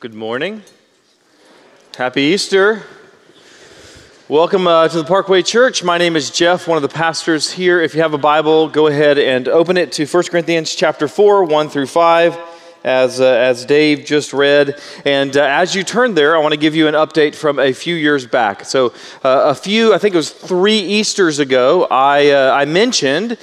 Good morning. Happy Easter. Welcome uh, to the Parkway Church. My name is Jeff, one of the pastors here. If you have a Bible, go ahead and open it to 1 Corinthians chapter 4, 1 through 5, as, uh, as Dave just read. And uh, as you turn there, I want to give you an update from a few years back. So, uh, a few, I think it was three Easters ago, I, uh, I mentioned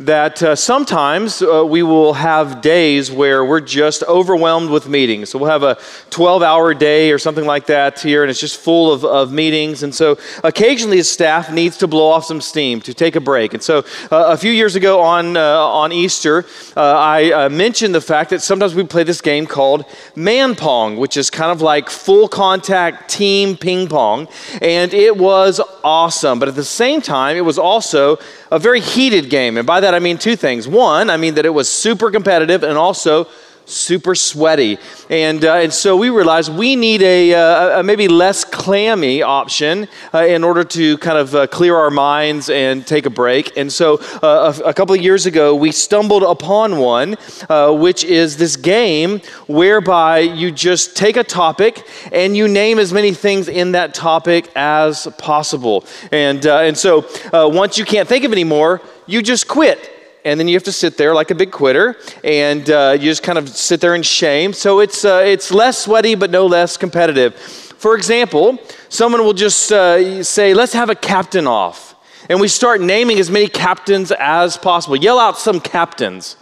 that uh, sometimes uh, we will have days where we're just overwhelmed with meetings. So we'll have a 12 hour day or something like that here, and it's just full of, of meetings. And so occasionally the staff needs to blow off some steam to take a break. And so uh, a few years ago on, uh, on Easter, uh, I uh, mentioned the fact that sometimes we play this game called man pong, which is kind of like full contact team ping pong. And it was awesome. But at the same time, it was also a very heated game. And by that I mean two things. One, I mean that it was super competitive and also super sweaty. And, uh, and so we realized we need a, uh, a maybe less clammy option uh, in order to kind of uh, clear our minds and take a break. And so uh, a, a, couple of years ago, we stumbled upon one, uh, which is this game whereby you just take a topic and you name as many things in that topic as possible. And, and so once you can't think of any more, you just quit and then you have to sit there like a big quitter, and uh, you just kind of sit there in shame. So it's, uh, it's less sweaty, but no less competitive. For example, someone will just uh, say, Let's have a captain off. And we start naming as many captains as possible. Yell out some captains.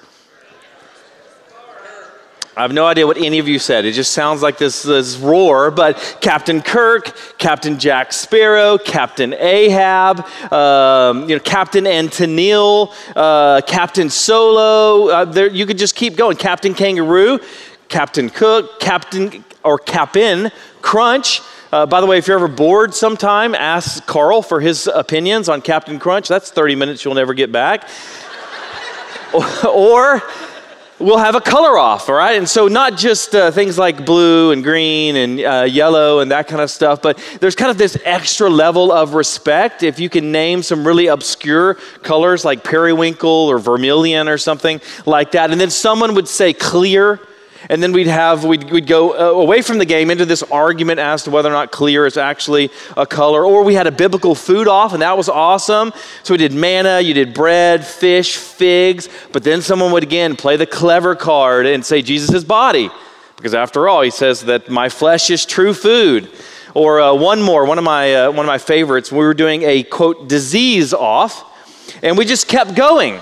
I have no idea what any of you said. It just sounds like this, this roar, but Captain Kirk, Captain Jack Sparrow, Captain Ahab, um, you know, Captain Antonil, uh, Captain Solo. Uh, there, you could just keep going. Captain Kangaroo, Captain Cook, Captain or Captain Crunch. Uh, by the way, if you're ever bored sometime, ask Carl for his opinions on Captain Crunch. That's 30 minutes you'll never get back. or we'll have a color off, all right? And so, not just uh, things like blue and green and uh, yellow and that kind of stuff, but there's kind of this extra level of respect if you can name some really obscure colors like periwinkle or vermilion or something like that. And then someone would say clear and then we'd have we'd, we'd go uh, away from the game into this argument as to whether or not clear is actually a color. Or we had a biblical food off and that was awesome. So we did manna you did bread fish figs. But then someone would again play the clever card and say jesus' body. Because after all he says that my flesh is true food. Or uh, one more one of my uh, one of my favorites. We were doing a quote disease off and we just kept going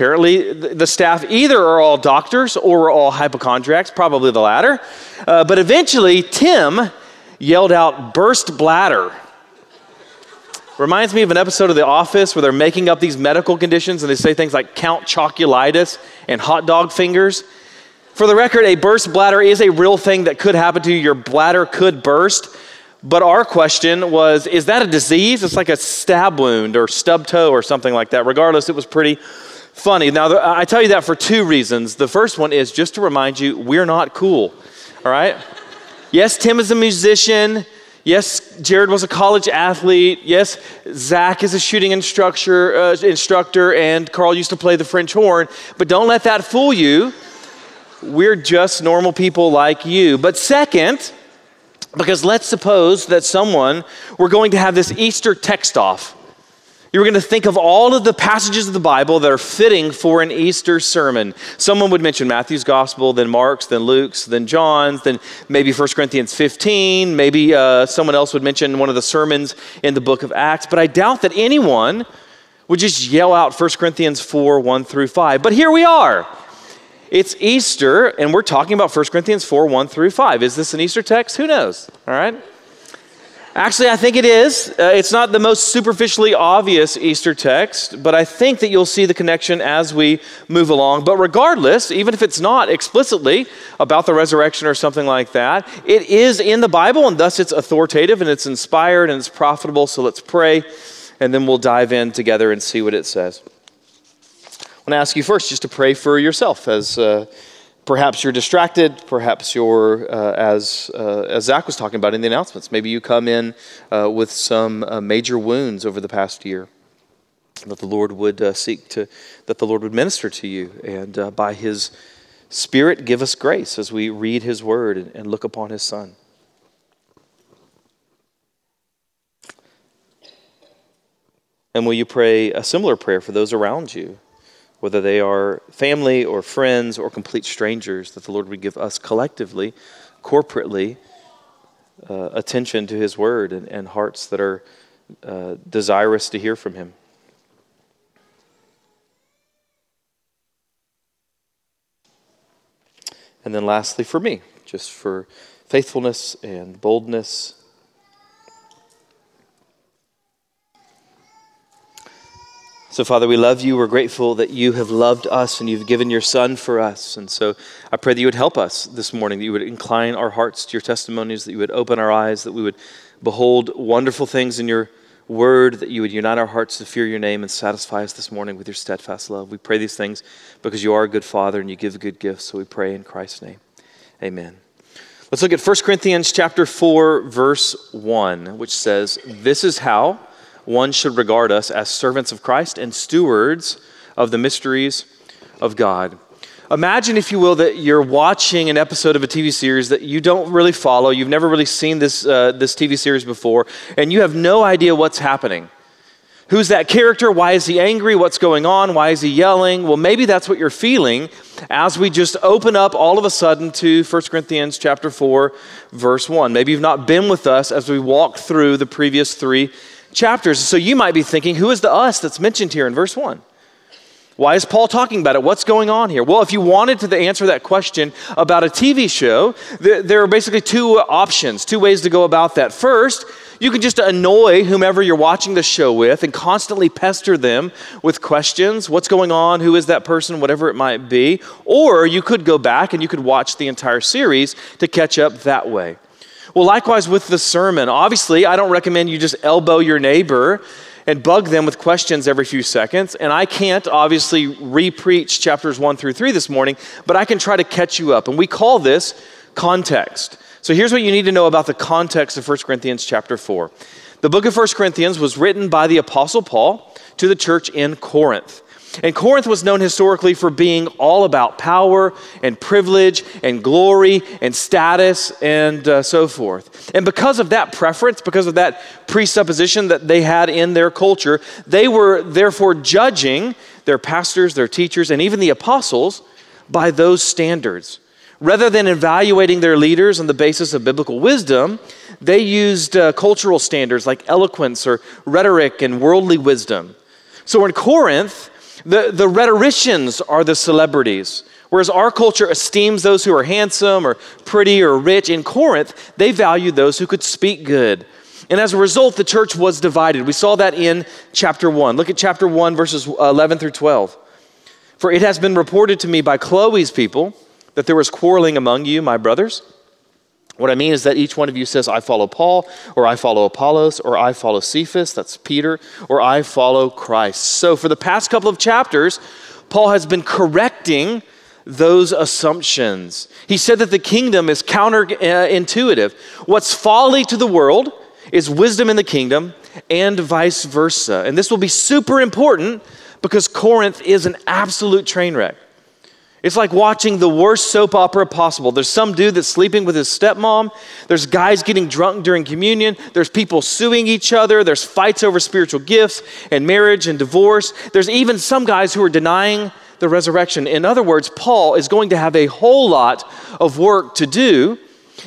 Apparently, the staff either are all doctors or are all hypochondriacs, probably the latter. Uh, but eventually, Tim yelled out, burst bladder. Reminds me of an episode of The Office where they're making up these medical conditions and they say things like Count choculitis and hot dog fingers. For the record, a burst bladder is a real thing that could happen to you. Your bladder could burst. But our question was is that a disease? It's like a stab wound or stub toe or something like that. Regardless, it was pretty funny. Now, I tell you that for two reasons. The first one is just to remind you we're not cool, all right? yes, Tim is a musician. Yes, Jared was a college athlete. Yes, Zach is a shooting instructor, uh, instructor, and Carl used to play the French horn. But don't let that fool you. We're just normal people like you. But second, because let's suppose that someone, we're going to have this Easter text off. You're going to think of all of the passages of the Bible that are fitting for an Easter sermon. Someone would mention Matthew's gospel, then Mark's, then Luke's, then John's, then maybe 1 Corinthians 15. Maybe uh, someone else would mention one of the sermons in the book of Acts. But I doubt that anyone would just yell out 1 Corinthians 4 1 through 5. But here we are. It's Easter, and we're talking about 1 Corinthians 4 1 through 5. Is this an Easter text? Who knows? All right? Actually, I think it is. Uh, it's not the most superficially obvious Easter text, but I think that you'll see the connection as we move along. But regardless, even if it's not explicitly about the resurrection or something like that, it is in the Bible, and thus it's authoritative and it's inspired and it's profitable. So let's pray, and then we'll dive in together and see what it says. I want to ask you first just to pray for yourself as. Uh, Perhaps you're distracted. Perhaps you're, uh, as, uh, as Zach was talking about in the announcements, maybe you come in uh, with some uh, major wounds over the past year. That the Lord would uh, seek to, that the Lord would minister to you, and by His Spirit, give us grace as we read his word and look upon his son. And will you pray a similar prayer for those around you, whether they are family or friends or complete strangers, that the Lord would give us collectively, corporately, uh, attention to his word and, and hearts that are uh, desirous to hear from him? And then lastly, for me, just for faithfulness and boldness. So, Father, we love you. We're grateful that you have loved us and you've given your Son for us. And so I pray that you would help us this morning, that you would incline our hearts to your testimonies, that you would open our eyes, that we would behold wonderful things in your word, that you would unite our hearts to fear your name and satisfy us this morning with your steadfast love. We pray these things because you are a good Father and you give good gifts. So we pray in Christ's name. Amen. Let's look at 1 Corinthians chapter 4 verse 1, which says, "This is how one should regard us as servants of Christ and stewards of the mysteries of God." Imagine, if you will, that you're watching an episode of a TV series that you don't really follow. You've never really seen this, uh, this TV series before, and you have no idea what's happening. Who's that character? Why is he angry? What's going on? Why is he yelling? Well, maybe that's what you're feeling as we just open up all of a sudden to 1 Corinthians chapter 4 verse 1. Maybe you've not been with us as we walk through the previous 3 chapters. So you might be thinking, who is the us that's mentioned here in verse 1? Why is Paul talking about it? What's going on here? Well, if you wanted to answer that question about a TV show, there are basically two options, two ways to go about that. First, you can just annoy whomever you're watching the show with and constantly pester them with questions. What's going on? Who is that person? Whatever it might be. Or you could go back and you could watch the entire series to catch up that way. Well, likewise with the sermon. Obviously, I don't recommend you just elbow your neighbor and bug them with questions every few seconds. And I can't obviously re-preach chapters one through three this morning, but I can try to catch you up. And we call this context. So here's what you need to know about the context of 1 Corinthians chapter 4. The book of 1 Corinthians was written by the Apostle Paul to the church in Corinth. And Corinth was known historically for being all about power and privilege and glory and status and uh, so forth. And because of that preference, because of that presupposition that they had in their culture, they were therefore judging their pastors, their teachers, and even the apostles by those standards. Rather than evaluating their leaders on the basis of biblical wisdom, they used uh, cultural standards like eloquence or rhetoric and worldly wisdom. So in Corinth, the, the rhetoricians are the celebrities. Whereas our culture esteems those who are handsome or pretty or rich, in Corinth, they valued those who could speak good. And as a result, the church was divided. We saw that in chapter 1. Look at chapter 1, verses uh, 11 through 12. For it has been reported to me by Chloe's people that there was quarreling among you, my brothers. What I mean is that each one of you says, I follow Paul, or I follow Apollos, or I follow Cephas, that's Peter, or I follow Christ. So for the past couple of chapters, Paul has been correcting those assumptions. He said that the kingdom is counterintuitive. What's folly to the world is wisdom in the kingdom, and vice versa. And this will be super important because Corinth is an absolute train wreck. It's like watching the worst soap opera possible. There's some dude that's sleeping with his stepmom. There's guys getting drunk during communion. There's people suing each other. There's fights over spiritual gifts and marriage and divorce. There's even some guys who are denying the resurrection. In other words, Paul is going to have a whole lot of work to do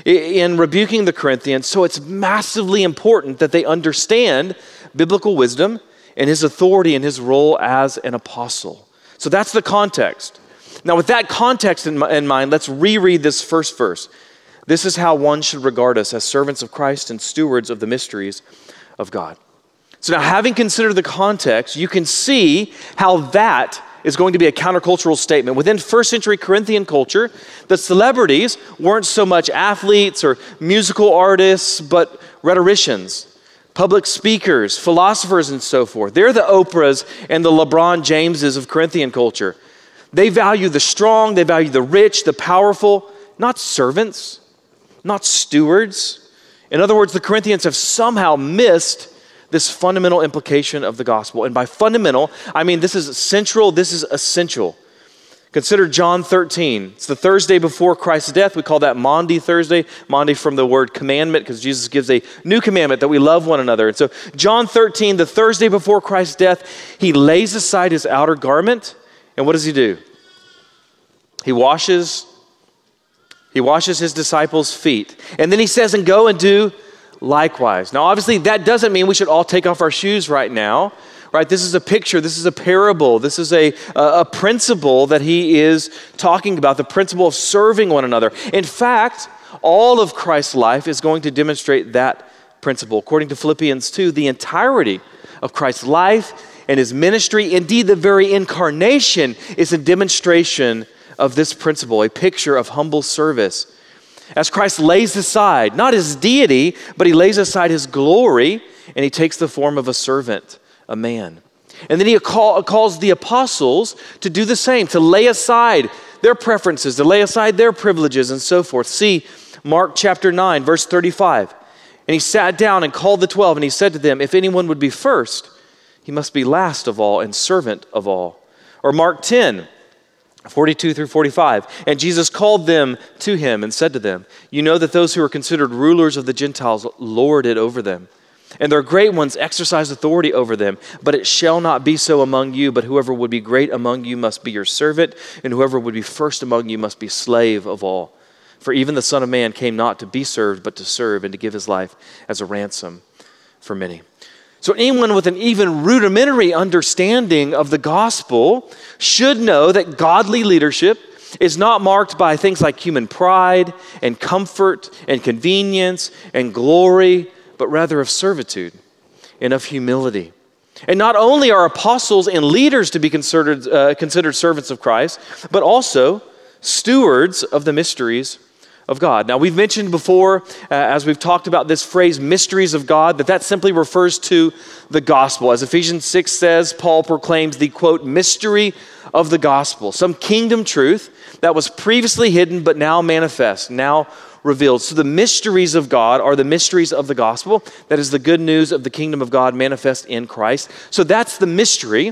in rebuking the Corinthians. So it's massively important that they understand biblical wisdom and his authority and his role as an apostle. So that's the context. Now, with that context in, in mind, let's reread this first verse. This is how one should regard us as servants of Christ and stewards of the mysteries of God. So, now having considered the context, you can see how that is going to be a countercultural statement. Within first century Corinthian culture, the celebrities weren't so much athletes or musical artists, but rhetoricians, public speakers, philosophers, and so forth. They're the Oprahs and the LeBron Jameses of Corinthian culture. They value the strong, they value the rich, the powerful, not servants, not stewards. In other words, the Corinthians have somehow missed this fundamental implication of the gospel. And by fundamental, I mean this is central, this is essential. Consider John 13. It's the Thursday before Christ's death. We call that Maundy Thursday. Maundy from the word commandment, because Jesus gives a new commandment that we love one another. And so, John 13, the Thursday before Christ's death, he lays aside his outer garment. And what does he do? He washes. He washes his disciples' feet. And then he says, and go and do likewise. Now, obviously, that doesn't mean we should all take off our shoes right now right? This is a picture, this is a parable, this is a, a principle that he is talking about the principle of serving one another. In fact, all of Christ's life is going to demonstrate that principle. According to Philippians 2, the entirety of Christ's life and his ministry, indeed, the very incarnation, is a demonstration of this principle, a picture of humble service. As Christ lays aside, not his deity, but he lays aside his glory, and he takes the form of a servant a man. And then he call, calls the apostles to do the same, to lay aside their preferences, to lay aside their privileges, and so forth. See Mark chapter 9, verse 35. And he sat down and called the twelve, and he said to them, If anyone would be first, he must be last of all and servant of all. Or Mark 10, 42 through 45. And Jesus called them to him and said to them, You know that those who are considered rulers of the Gentiles lord it over them and their great ones exercise authority over them. But it shall not be so among you, but whoever would be great among you must be your servant, and whoever would be first among you must be slave of all. For even the Son of Man came not to be served, but to serve, and to give his life as a ransom for many. So, anyone with an even rudimentary understanding of the gospel should know that godly leadership is not marked by things like human pride and comfort and convenience and glory but rather of servitude and of humility. And not only are apostles and leaders to be considered, uh, considered servants of Christ, but also stewards of the mysteries of God. Now, we've mentioned before, uh, as we've talked about this phrase, mysteries of God, that that simply refers to the gospel. As Ephesians 6 says, Paul proclaims the quote, mystery of the gospel, some kingdom truth that was previously hidden but now manifest, now revealed. So the mysteries of God are the mysteries of the gospel. That is the good news of the kingdom of God manifest in Christ. So that's the mystery.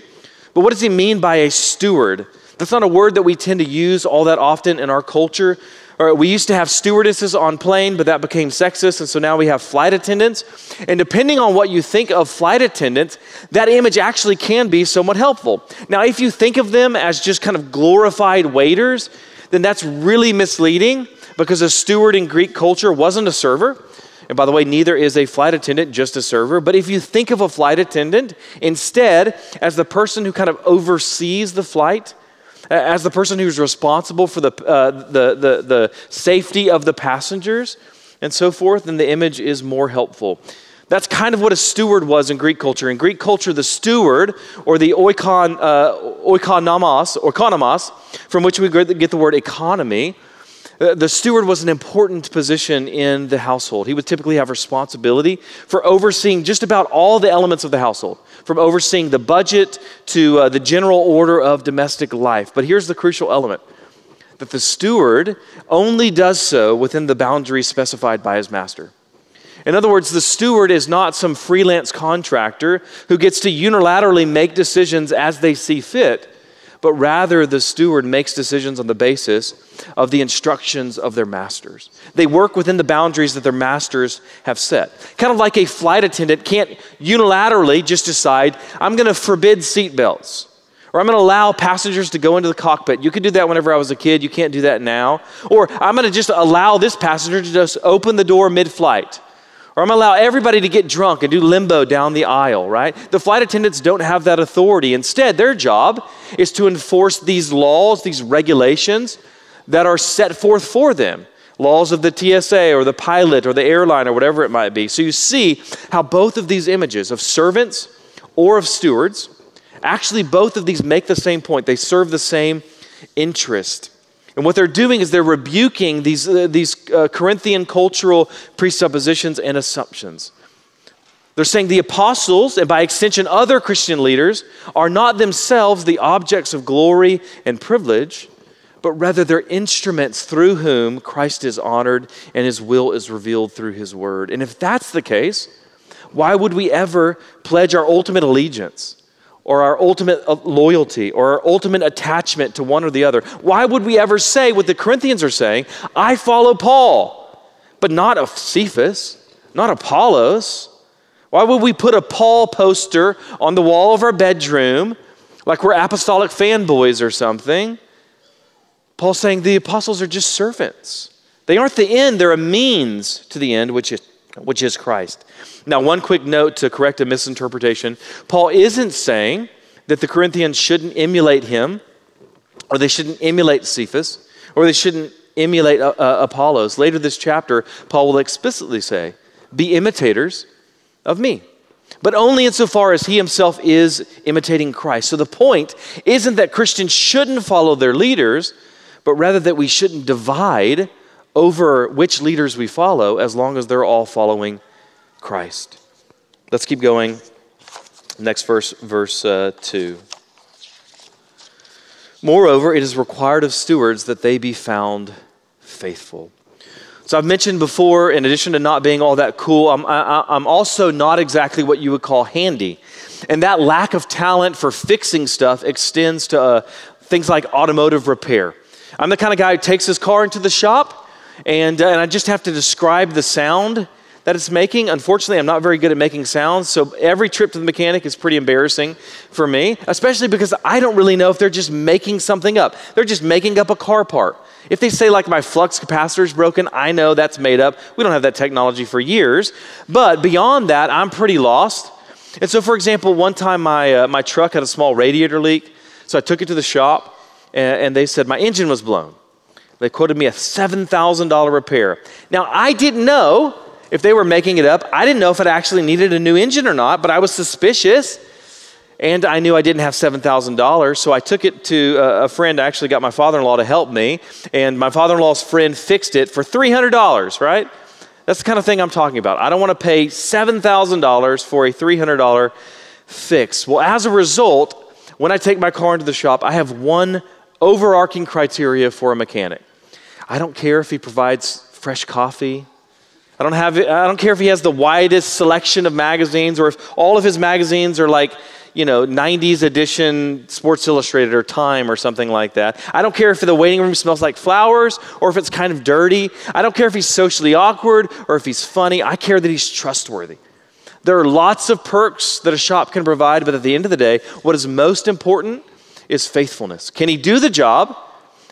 But what does he mean by a steward? That's not a word that we tend to use all that often in our culture. Or we used to have stewardesses on plane, but that became sexist, and so now we have flight attendants. And depending on what you think of flight attendants, that image actually can be somewhat helpful. Now, if you think of them as just kind of glorified waiters, then that's really misleading because a steward in Greek culture wasn't a server. And by the way, neither is a flight attendant just a server. But if you think of a flight attendant instead as the person who kind of oversees the flight, as the person who's responsible for the, uh, the, the, the safety of the passengers and so forth, then the image is more helpful. That's kind of what a steward was in Greek culture. In Greek culture, the steward, or the oikon, uh, oikonomos, oikonomos, from which we get the word economy, uh, the steward was an important position in the household. He would typically have responsibility for overseeing just about all the elements of the household, from overseeing the budget to uh, the general order of domestic life. But here's the crucial element that the steward only does so within the boundaries specified by his master. In other words, the steward is not some freelance contractor who gets to unilaterally make decisions as they see fit but rather the steward makes decisions on the basis of the instructions of their masters. They work within the boundaries that their masters have set. Kind of like a flight attendant can't unilaterally just decide, I'm going to forbid seatbelts. Or I'm going to allow passengers to go into the cockpit. You could do that whenever I was a kid. You can't do that now. Or I'm going to just allow this passenger to just open the door mid flight. Or I'm going to allow everybody to get drunk and do limbo down the aisle, right? The flight attendants don't have that authority. Instead, their job is to enforce these laws, these regulations that are set forth for them laws of the TSA or the pilot or the airline or whatever it might be. So you see how both of these images of servants or of stewards actually both of these make the same point. They serve the same interest. And what they're doing is they're rebuking these, uh, these uh, Corinthian cultural presuppositions and assumptions. They're saying the apostles, and by extension, other Christian leaders, are not themselves the objects of glory and privilege, but rather they're instruments through whom Christ is honored and his will is revealed through his word. And if that's the case, why would we ever pledge our ultimate allegiance or our ultimate uh, loyalty or our ultimate attachment to one or the other. Why would we ever say what the Corinthians are saying? I follow Paul, but not of Cephas, not Apollos. Why would we put a Paul poster on the wall of our bedroom like we're apostolic fanboys or something? Paul's saying the apostles are just servants. They aren't the end, they're a means to the end, which is, which is Christ. Now, one quick note to correct a misinterpretation Paul isn't saying that the Corinthians shouldn't emulate him, or they shouldn't emulate Cephas, or they shouldn't emulate uh, uh, Apollos. Later this chapter, Paul will explicitly say, Be imitators of me. But only insofar as he himself is imitating Christ. So the point isn't that Christians shouldn't follow their leaders, but rather that we shouldn't divide over which leaders we follow as long as they're all following Christ. Let's keep going. Next verse, verse uh, 2. Moreover, it is required of stewards that they be found faithful. So I've mentioned before, in addition to not being all that cool, I'm, I, I'm also not exactly what you would call handy. And that lack of talent for fixing stuff extends to uh, things like automotive repair. I'm the kind of guy who takes his car into the shop, and, uh, and I just have to describe the sound that it's making. Unfortunately, I'm not very good at making sounds, so every trip to the mechanic is pretty embarrassing for me, especially because I don't really know if they're just making something up. They're just making up a car part. If they say, like, my flux capacitor is broken, I know that's made up. We don't have that technology for years. But beyond that, I'm pretty lost. And so, for example, one time my, uh, my truck had a small radiator leak, so I took it to the shop, and, and they said my engine was blown. They quoted me a $7,000 repair. Now, I didn't know if they were making it up. I didn't know if it actually needed a new engine or not, but I was suspicious. And I knew I didn't have $7,000, so I took it to uh, a, friend. I actually got my father in law to help me, and my father in law's friend fixed it for $300, right? That's the kind of thing I'm talking about. I don't want to pay $7,000 for a $300 fix. Well, as a result, when I take my car into the shop, I have one overarching criteria for a mechanic. I don't care if he provides fresh coffee I don't, have, I don't care if he has the widest selection of magazines or if all of his magazines are like, you know, 90s edition Sports Illustrated or Time or something like that. I don't care if the waiting room smells like flowers or if it's kind of dirty. I don't care if he's socially awkward or if he's funny. I care that he's trustworthy. There are lots of perks that a shop can provide, but at the end of the day, what is most important is faithfulness. Can he do the job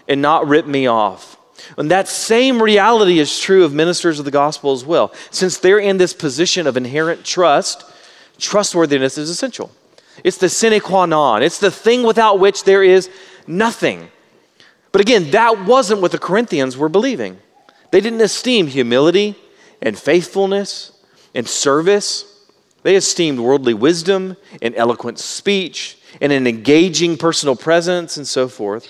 and not rip me off? And that same reality is true of ministers of the gospel as well. Since they're in this position of inherent trust, trustworthiness is essential. It's the sine qua non, it's the thing without which there is nothing. But again, that wasn't what the Corinthians were believing. They didn't esteem humility and faithfulness and service. They esteemed worldly wisdom and eloquent speech and an engaging personal presence and so forth.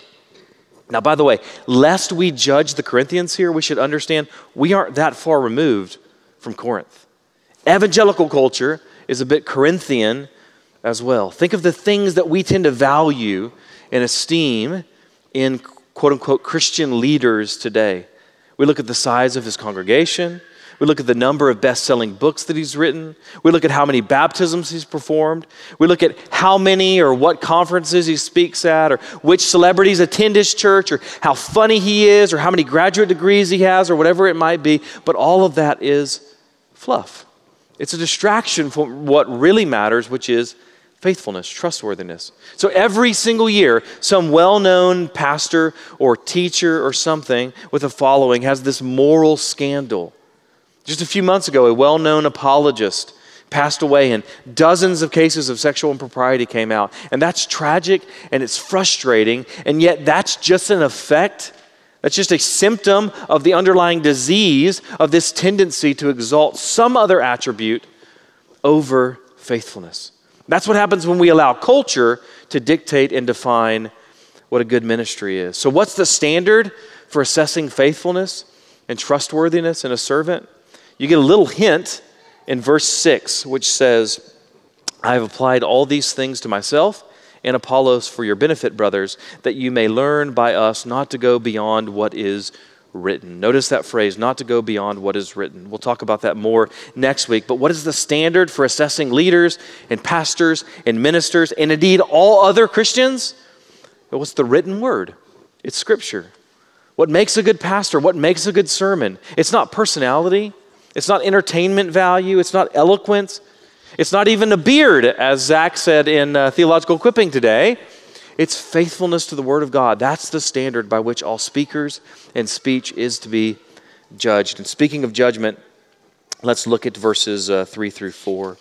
Now, by the way, lest we judge the Corinthians here, we should understand we aren't that far removed from Corinth. Evangelical culture is a bit Corinthian as well. Think of the things that we tend to value and esteem in quote unquote Christian leaders today. We look at the size of his congregation, we look at the number of best selling books that he's written. We look at how many baptisms he's performed. We look at how many or what conferences he speaks at, or which celebrities attend his church, or how funny he is, or how many graduate degrees he has, or whatever it might be. But all of that is fluff. It's a distraction from what really matters, which is faithfulness, trustworthiness. So every single year, some well known pastor or teacher or something with a following has this moral scandal just a few months ago, a well known apologist passed away, and dozens of cases of sexual impropriety came out. And that's tragic and it's frustrating, and yet that's just an effect. That's just a symptom of the underlying disease of this tendency to exalt some other attribute over faithfulness. That's what happens when we allow culture to dictate and define what a good ministry is. So, what's the standard for assessing faithfulness and trustworthiness in a servant? You get a little hint in verse 6, which says, I have applied all these things to myself and Apollos for your benefit, brothers, that you may learn by us not to go beyond what is written. Notice that phrase, not to go beyond what is written. We'll talk about that more next week. But what is the standard for assessing leaders and pastors and ministers and indeed all other Christians? What's the written word? It's Scripture. What makes a good pastor? What makes a good sermon? It's not personality, it's not entertainment value, it's not eloquence, it's not even a beard, as Zach said in uh, Theological Equipping today. It's faithfulness to the Word of God. That's the standard by which all speakers and speech is to be judged. And speaking of judgment, let's look at verses uh, 3 through 4,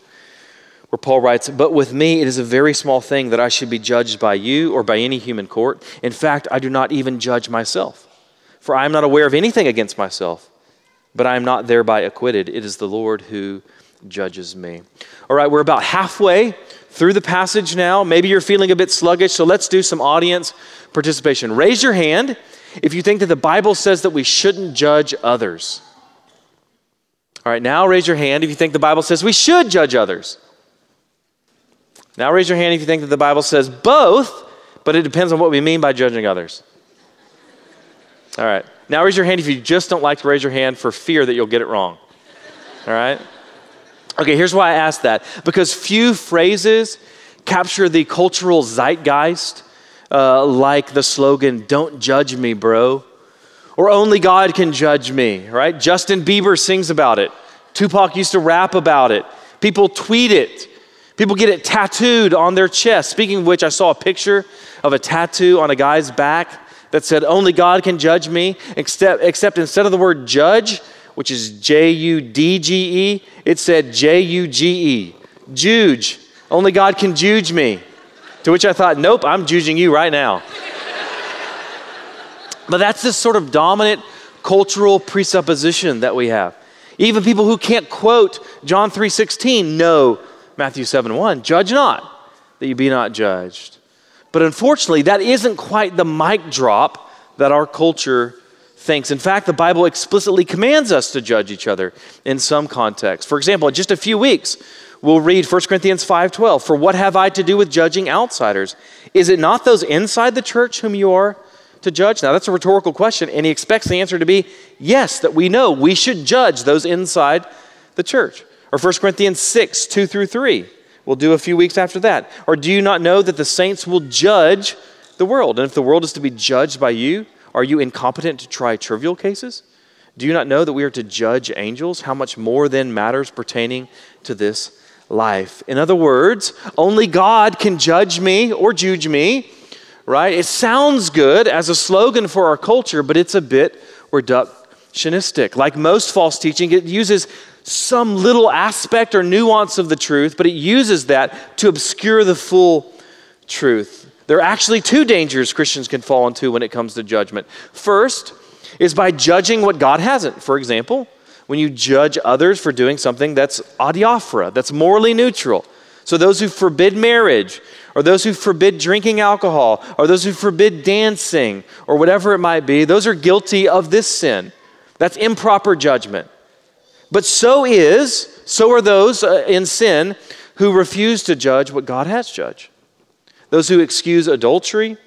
where Paul writes, But with me it is a very small thing that I should be judged by you or by any human court. In fact, I do not even judge myself, for I am not aware of anything against myself, but I am not thereby acquitted. It is the Lord who judges me. All right, we're about halfway through the passage now. Maybe you're feeling a bit sluggish, so let's do some audience participation. Raise your hand if you think that the Bible says that we shouldn't judge others. All right, now raise your hand if you think the Bible says we should judge others. Now raise your hand if you think that the Bible says both, but it depends on what we mean by judging others. All right. Now raise your hand if you just don't like to raise your hand for fear that you'll get it wrong. All right? Okay, here's why I ask that. Because few phrases capture the cultural zeitgeist, uh, like the slogan, Don't judge me, bro, or Only God can judge me, right? Justin Bieber sings about it. Tupac used to rap about it. People tweet it. People get it tattooed on their chest. Speaking of which, I saw a picture of a tattoo on a guy's back that said, Only God can judge me, except, except instead of the word judge, which is J U D G E, it said J U G E. Juge. Only God can juge me. To which I thought, nope, I'm judging you right now. but that's this sort of dominant cultural presupposition that we have. Even people who can't quote John 3:16 know Matthew 7:1, judge not that you be not judged. But unfortunately, that isn't quite the mic drop that our culture thinks. In fact, the Bible explicitly commands us to judge each other in some context. For example, in just a few weeks, we'll read 1 Corinthians 5:12, "For what have I to do with judging outsiders? Is it not those inside the church whom you are to judge?" Now, that's a rhetorical question, and he expects the answer to be yes, that we know we should judge those inside the church. Or 1 Corinthians 6, 2 through 3. We'll do a few weeks after that. Or do you not know that the saints will judge the world? And if the world is to be judged by you, are you incompetent to try trivial cases? Do you not know that we are to judge angels? How much more then matters pertaining to this life? In other words, only God can judge me or judge me, right? It sounds good as a slogan for our culture, but it's a bit reductionistic. Like most false teaching, it uses some little aspect or nuance of the truth, but it uses that to obscure the full truth. There are actually two dangers Christians can fall into when it comes to judgment. First is by judging what God hasn't. For example, when you judge others for doing something that's adiaphora, that's morally neutral. So those who forbid marriage, or those who forbid drinking alcohol, or those who forbid dancing, or whatever it might be, those are guilty of this sin. That's improper judgment. But so is, so are those uh, in sin who refuse to judge what God has judged those who excuse adultery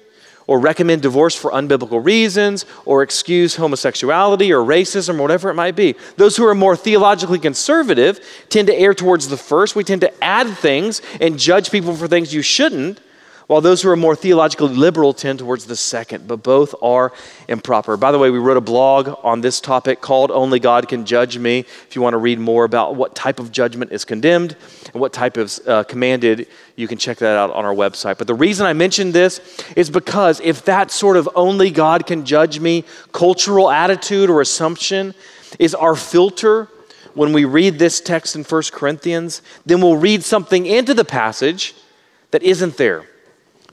or recommend divorce for unbiblical reasons or excuse homosexuality or racism or whatever it might be. Those who are more theologically conservative tend to err towards the first. We tend to add things and judge people for things you shouldn't while those who are more theologically liberal tend towards the second, but both are improper. By the way, we wrote a blog on this topic called Only God Can Judge Me. If you want to read more about what type of judgment is condemned and what type is uh, commanded, you can check that out on our website. But the reason I mentioned this is because if that sort of only God can judge me cultural attitude or assumption is our filter when we read this text in 1 Corinthians, then we'll read something into the passage that isn't there.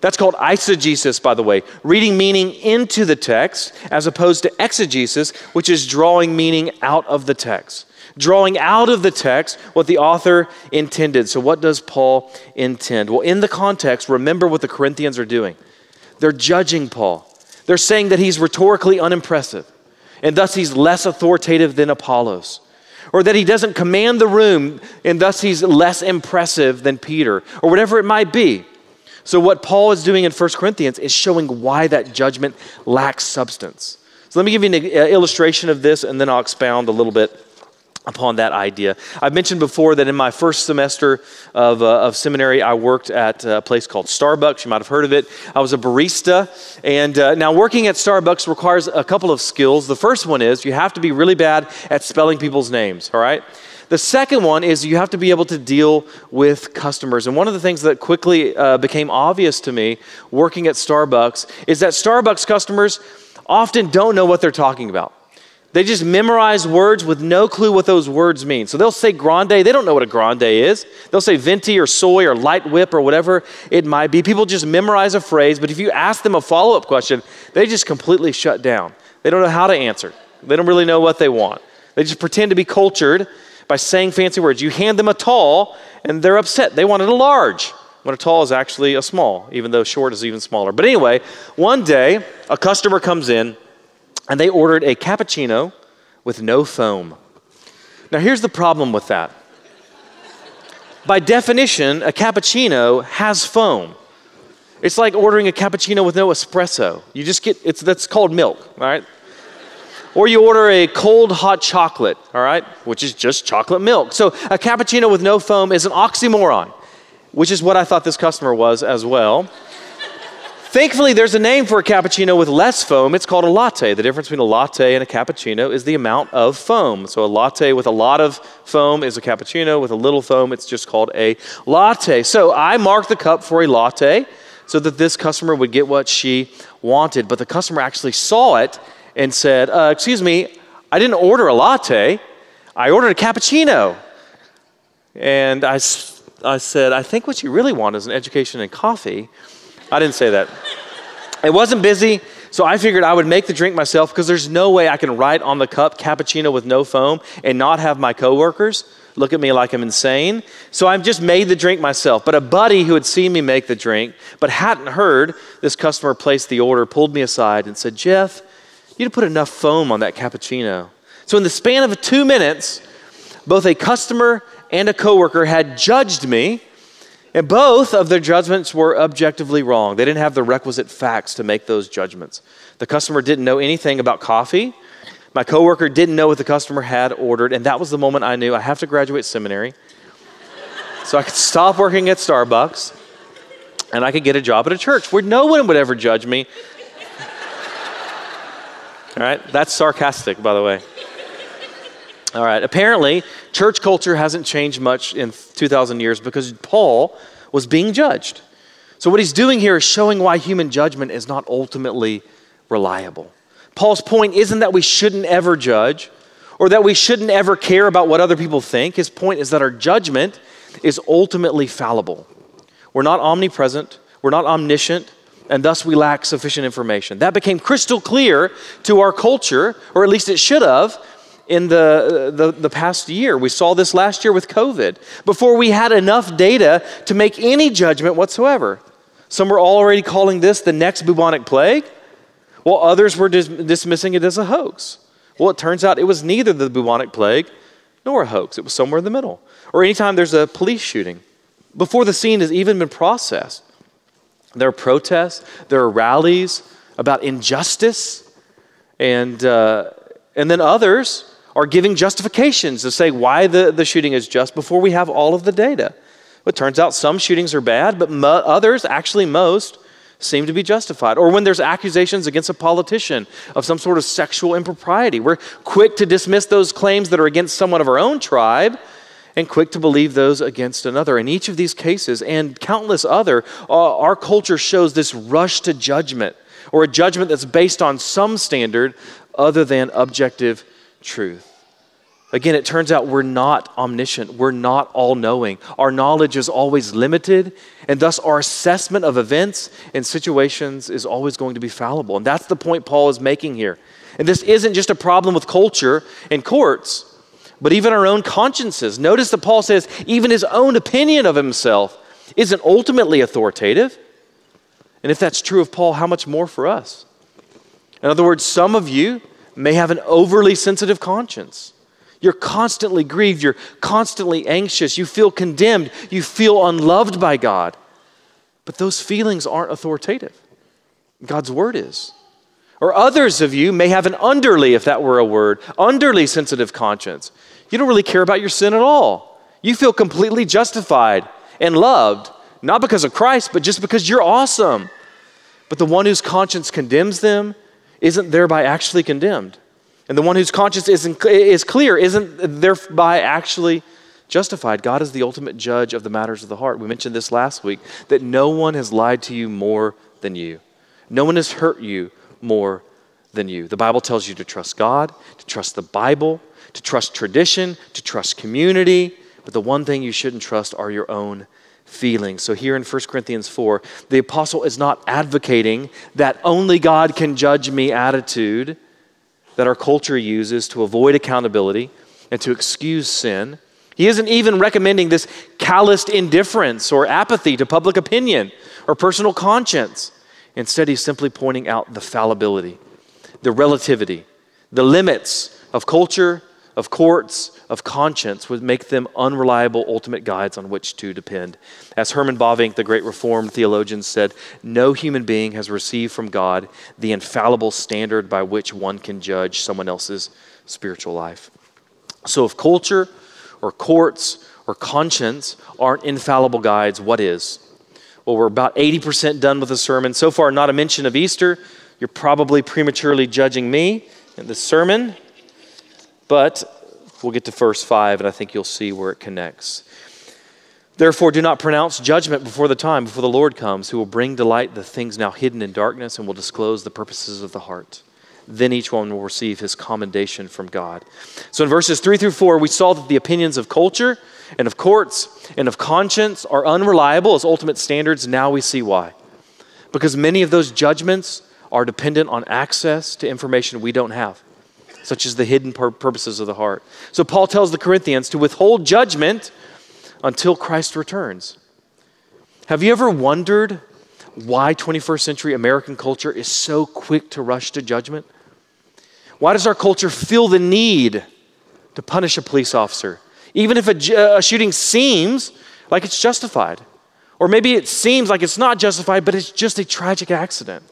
That's called eisegesis, by the way, reading meaning into the text as opposed to exegesis, which is drawing meaning out of the text. Drawing out of the text what the author intended. So, what does Paul intend? Well, in the context, remember what the Corinthians are doing. They're judging Paul, they're saying that he's rhetorically unimpressive, and thus he's less authoritative than Apollos or that he doesn't command the room and thus he's less impressive than Peter, or whatever it might be. So, what Paul is doing in 1 Corinthians is showing why that judgment lacks substance. So let me give you an uh, illustration of this, and then I'll expound a little bit upon that idea. I've mentioned before that in my first semester of, uh, of seminary, I worked at a place called Starbucks. You might have heard of it. I was a barista. And uh, now, working at Starbucks requires a couple of skills. The first one is you have to be really bad at spelling people's names, all right? The second one is you have to be able to deal with customers. And one of the things that quickly uh, became obvious to me working at Starbucks is that Starbucks customers often don't know what they're talking about. They just memorize words with no clue what those words mean. So they'll say grande, they don't know what a grande is. They'll say venti or soy or light whip or whatever it might be. People just memorize a phrase, but if you ask them a follow up question, they just completely shut down. They don't know how to answer, they don't really know what they want. They just pretend to be cultured by saying fancy words. You hand them a tall, and they're upset. They wanted a large when a tall is actually a small, even though short is even smaller. But anyway, one day, a customer comes in and they ordered a cappuccino with no foam. Now, here's the problem with that. By definition, a cappuccino has foam. It's like ordering a cappuccino with no espresso. You just get it's that's called milk, right? Or you order a cold hot chocolate, all right, which is just chocolate milk. So a cappuccino with no foam is an oxymoron, which is what I thought this customer was as well. Thankfully, there's a name for a cappuccino with less foam. It's called a latte. The difference between a latte and a cappuccino is the amount of foam. So, a latte with a lot of foam is a cappuccino. With a little foam, it's just called a latte. So, I marked the cup for a latte so that this customer would get what she wanted. But the customer actually saw it and said, uh, Excuse me, I didn't order a latte, I ordered a cappuccino. And I, I said, I think what you really want is an education in coffee. I didn't say that. It wasn't busy, so I figured I would make the drink myself because there's no way I can write on the cup cappuccino with no foam and not have my coworkers look at me like I'm insane. So I've just made the drink myself. But a buddy who had seen me make the drink but hadn't heard this customer place the order pulled me aside and said, Jeff, you need to put enough foam on that cappuccino. So in the span of two minutes, both a customer and a coworker had judged me and both of their judgments were objectively wrong. They didn't have the requisite facts to make those judgments. The customer didn't know anything about coffee. My coworker didn't know what the customer had ordered, and that was the moment I knew I have to graduate seminary so I could stop working at Starbucks and I could get a job at a church where no one would ever judge me. All right, that's sarcastic, by the way. All right, apparently, church culture hasn't changed much in 2,000 years because Paul was being judged. So, what he's doing here is showing why human judgment is not ultimately reliable. Paul's point isn't that we shouldn't ever judge or that we shouldn't ever care about what other people think. His point is that our judgment is ultimately fallible. We're not omnipresent, we're not omniscient, and thus we lack sufficient information. That became crystal clear to our culture, or at least it should have, in the, the, the, past year. We saw this last year with COVID, before we had enough data to make any judgment whatsoever. Some were already calling this the next bubonic plague, while others were dis- dismissing it as a hoax. Well, it turns out it was neither the bubonic plague nor a hoax, it was somewhere in the middle. Or anytime there's a police shooting, before the scene has even been processed, there are protests, there are rallies about injustice, and, uh, and then others are giving justifications to say why the, the shooting is just before we have all of the data. It turns out some shootings are bad, but mo- others, actually most, seem to be justified. Or when there's accusations against a politician of some sort of sexual impropriety, we're quick to dismiss those claims that are against someone of our own tribe and quick to believe those against another. In each of these cases and countless other, uh, our culture shows this rush to judgment or a judgment that's based on some standard other than objective truth. Again, it turns out we're not omniscient. We're not all knowing. Our knowledge is always limited, and thus our assessment of events and situations is always going to be fallible. And that's the point Paul is making here. And this isn't just a problem with culture and courts, but even our own consciences. Notice that Paul says even his own opinion of himself isn't ultimately authoritative. And if that's true of Paul, how much more for us? In other words, some of you may have an overly sensitive conscience. You're constantly grieved. You're constantly anxious. You feel condemned. You feel unloved by God. But those feelings aren't authoritative. God's word is. Or others of you may have an underly, if that were a word, underly sensitive conscience. You don't really care about your sin at all. You feel completely justified and loved, not because of Christ, but just because you're awesome. But the one whose conscience condemns them isn't thereby actually condemned. And the one whose conscience isn't, is clear isn't thereby actually justified. God is the ultimate judge of the matters of the heart. We mentioned this last week that no one has lied to you more than you, no one has hurt you more than you. The Bible tells you to trust God, to trust the Bible, to trust tradition, to trust community. But the one thing you shouldn't trust are your own feelings. So here in 1 Corinthians 4, the apostle is not advocating that only God can judge me attitude that our culture uses to avoid accountability and to excuse sin. He isn't even recommending this calloused indifference or apathy to public opinion or personal conscience. Instead, he's simply pointing out the fallibility, the relativity, the limits of culture of courts, of conscience would make them unreliable ultimate guides on which to depend. As Herman Bavinck, the great Reformed theologian, said, no human being has received from God the infallible standard by which one can judge someone else's spiritual life. So if culture or courts or conscience aren't infallible guides, what is? Well, we're about 80% done with the sermon. So far, not a mention of Easter. You're probably prematurely judging me in the sermon. But we'll get to verse 5, and I think you'll see where it connects. Therefore, do not pronounce judgment before the time, before the Lord comes, who will bring to light the things now hidden in darkness and will disclose the purposes of the heart. Then each one will receive his commendation from God. So in verses 3 through 4, we saw that the opinions of culture and of courts and of conscience are unreliable as ultimate standards. Now we see why. Because many of those judgments are dependent on access to information we don't have such as the hidden pur- purposes of the heart. So Paul tells the Corinthians to withhold judgment until Christ returns. Have you ever wondered why 21st century American culture is so quick to rush to judgment? Why does our culture feel the need to punish a police officer, even if a, a shooting seems like it's justified? Or maybe it seems like it's not justified, but it's just a tragic accident.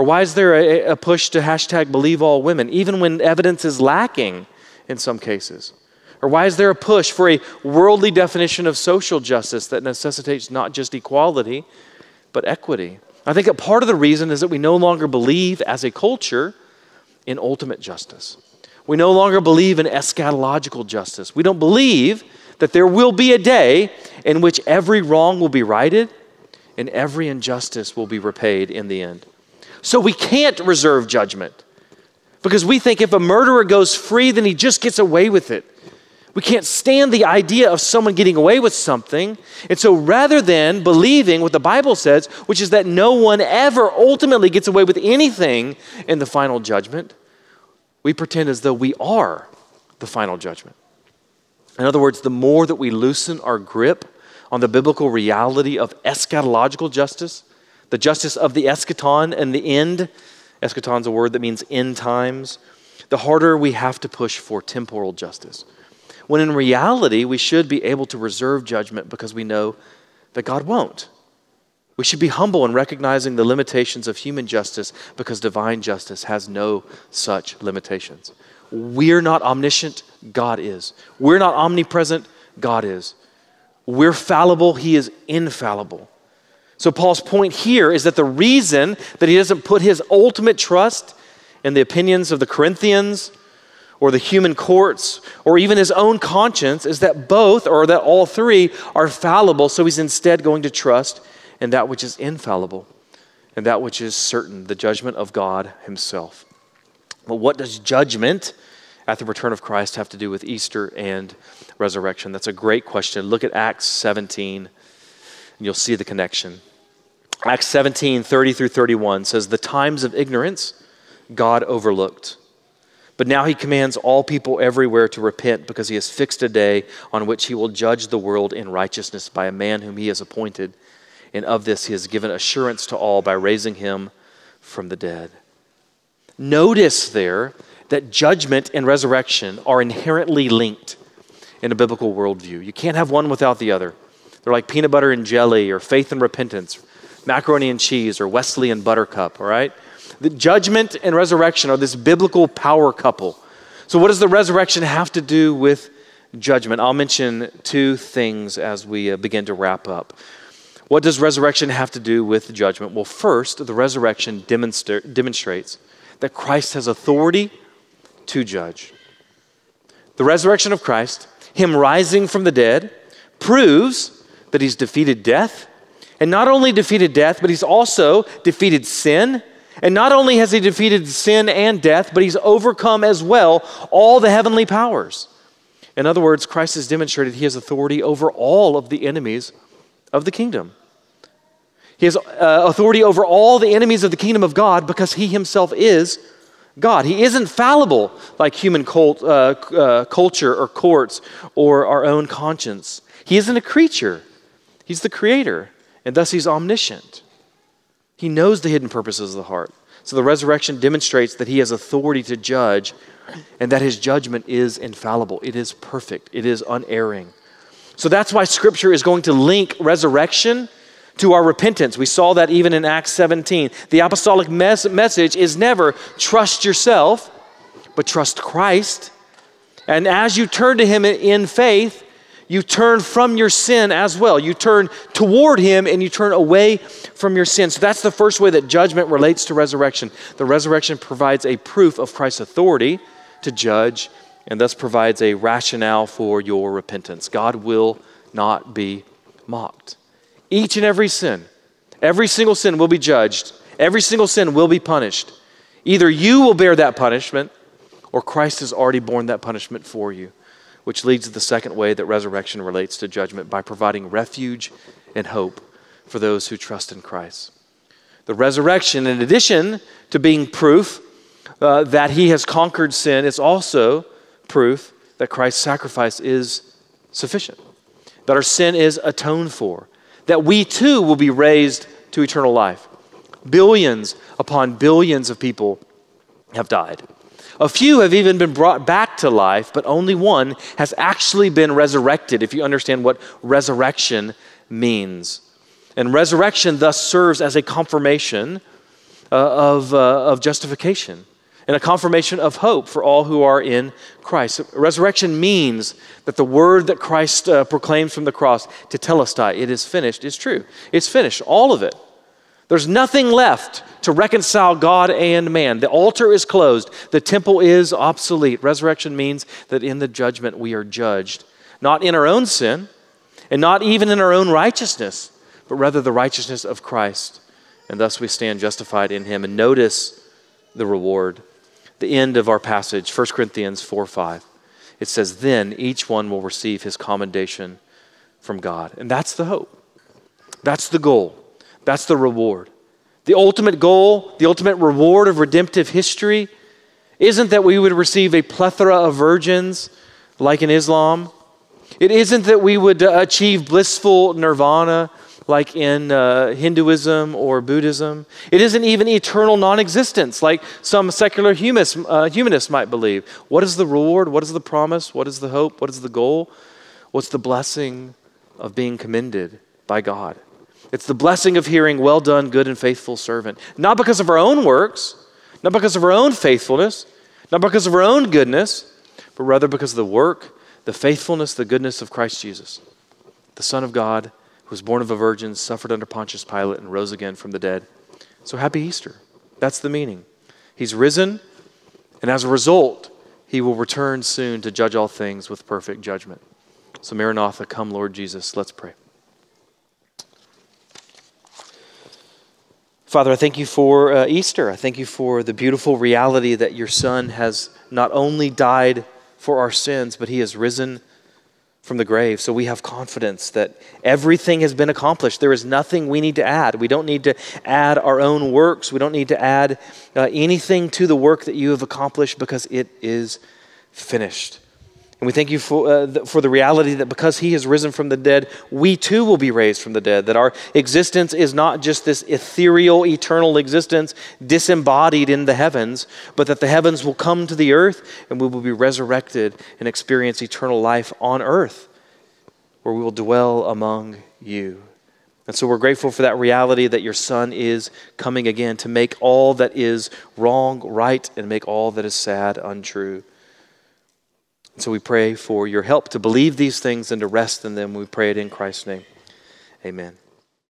Or why is there a, a push to hashtag believe all women, even when evidence is lacking in some cases? Or why is there a push for a worldly definition of social justice that necessitates not just equality, but equity? I think a part of the reason is that we no longer believe as a culture in ultimate justice. We no longer believe in eschatological justice. We don't believe that there will be a day in which every wrong will be righted and every injustice will be repaid in the end. So we can't reserve judgment because we think if a murderer goes free, then he just gets away with it. We can't stand the idea of someone getting away with something. And so rather than believing what the Bible says, which is that no one ever ultimately gets away with anything in the final judgment, we pretend as though we are the final judgment. In other words, the more that we loosen our grip on the biblical reality of eschatological justice, the justice of the eschaton and the end. Eschaton's a word that means end times. The harder we have to push for temporal justice. When in reality, we should be able to reserve judgment because we know that God won't. We should be humble in recognizing the limitations of human justice because divine justice has no such limitations. We're not omniscient, God is. We're not omnipresent, God is. We're fallible, He is infallible. So, Paul's point here is that the reason that he doesn't put his ultimate trust in the opinions of the Corinthians or the human courts or even his own conscience is that both or that all three are fallible. So, he's instead going to trust in that which is infallible and that which is certain, the judgment of God himself. But what does judgment at the return of Christ have to do with Easter and resurrection? That's a great question. Look at Acts 17 and you'll see the connection. Acts 17, 30 through 31 says, The times of ignorance God overlooked. But now he commands all people everywhere to repent because he has fixed a day on which he will judge the world in righteousness by a man whom he has appointed. And of this he has given assurance to all by raising him from the dead. Notice there that judgment and resurrection are inherently linked in a biblical worldview. You can't have one without the other. They're like peanut butter and jelly or faith and repentance macaroni and cheese or Wesleyan buttercup, all right? The judgment and resurrection are this biblical power couple. So, what does the resurrection have to do with judgment? I'll mention two things as we uh, begin to wrap up. What does resurrection have to do with judgment? Well, first, the resurrection demonstra- demonstrates that Christ has authority to judge. The resurrection of Christ, Him rising from the dead, proves that He's defeated death. And not only defeated death, but He's also defeated sin. And not only has He defeated sin and death, but He's overcome as well all the heavenly powers. In other words, Christ has demonstrated He has authority over all of the enemies of the kingdom. He has uh, authority over all the enemies of the kingdom of God because He Himself is God. He isn't fallible like human cult, uh, uh, culture or courts or our own conscience. He isn't a creature, He's the creator, and thus He's omniscient. He knows the hidden purposes of the heart. So the resurrection demonstrates that He has authority to judge and that His judgment is infallible, it is perfect, it is unerring. So that's why Scripture is going to link resurrection to our repentance. We saw that even in Acts 17. The apostolic mes- message is never trust yourself, but trust Christ. And as you turn to Him in faith, you turn from your sin as well. You turn toward Him and you turn away from your sin. So that's the first way that judgment relates to resurrection. The resurrection provides a proof of Christ's authority to judge and thus provides a rationale for your repentance. God will not be mocked. Each and every sin, every single sin will be judged. Every single sin will be punished. Either you will bear that punishment or Christ has already borne that punishment for you, which leads to the second way that resurrection relates to judgment by providing refuge and hope for those who trust in Christ. The resurrection, in addition to being proof uh, that he has conquered sin, is also proof that Christ's sacrifice is sufficient, that our sin is atoned for, that we too will be raised to eternal life. Billions upon billions of people have died. A few have even been brought back to life, but only one has actually been resurrected, if you understand what resurrection means. And resurrection thus serves as a confirmation uh, of, uh, of justification and a confirmation of hope for all who are in Christ. Resurrection means that the word that Christ uh, proclaims from the cross, to tetelestai, it is finished, is true. It's finished, all of it. There's nothing left to reconcile God and man. The altar is closed, the temple is obsolete. Resurrection means that in the judgment we are judged, not in our own sin, and not even in our own righteousness, but rather the righteousness of Christ. And thus we stand justified in him. And notice the reward the end of our passage, 1 Corinthians 4 5. It says, Then each one will receive his commendation from God. And that's the hope. That's the goal. That's the reward. The ultimate goal, the ultimate reward of redemptive history isn't that we would receive a plethora of virgins like in Islam. It isn't that we would uh, achieve blissful nirvana like in uh, Hinduism or Buddhism. It isn't even eternal non existence like some secular humanist, uh, humanists might believe. What is the reward? What is the promise? What is the hope? What is the goal? What's the blessing of being commended by God? It's the blessing of hearing, Well done, good and faithful servant. Not because of our own works, not because of our own faithfulness, not because of our own goodness, but rather because of the work, the faithfulness, the goodness of Christ Jesus, the Son of God who was born of a virgin, suffered under Pontius Pilate, and rose again from the dead. So happy Easter. That's the meaning. He's risen, and as a result, he will return soon to judge all things with perfect judgment. So, Maranatha, come, Lord Jesus. Let's pray. Father, I thank you for uh, Easter. I thank you for the beautiful reality that your Son has not only died for our sins, but he has risen from the grave. So we have confidence that everything has been accomplished. There is nothing we need to add. We don't need to add our own works. We don't need to add uh, anything to the work that you have accomplished because it is finished. And we thank you for, uh, for the reality that because he has risen from the dead, we too will be raised from the dead. That our existence is not just this ethereal, eternal existence disembodied in the heavens, but that the heavens will come to the earth and we will be resurrected and experience eternal life on earth, where we will dwell among you. And so we're grateful for that reality that your Son is coming again to make all that is wrong right and make all that is sad untrue. So we pray for your help to believe these things and to rest in them. We pray it in Christ's name. Amen.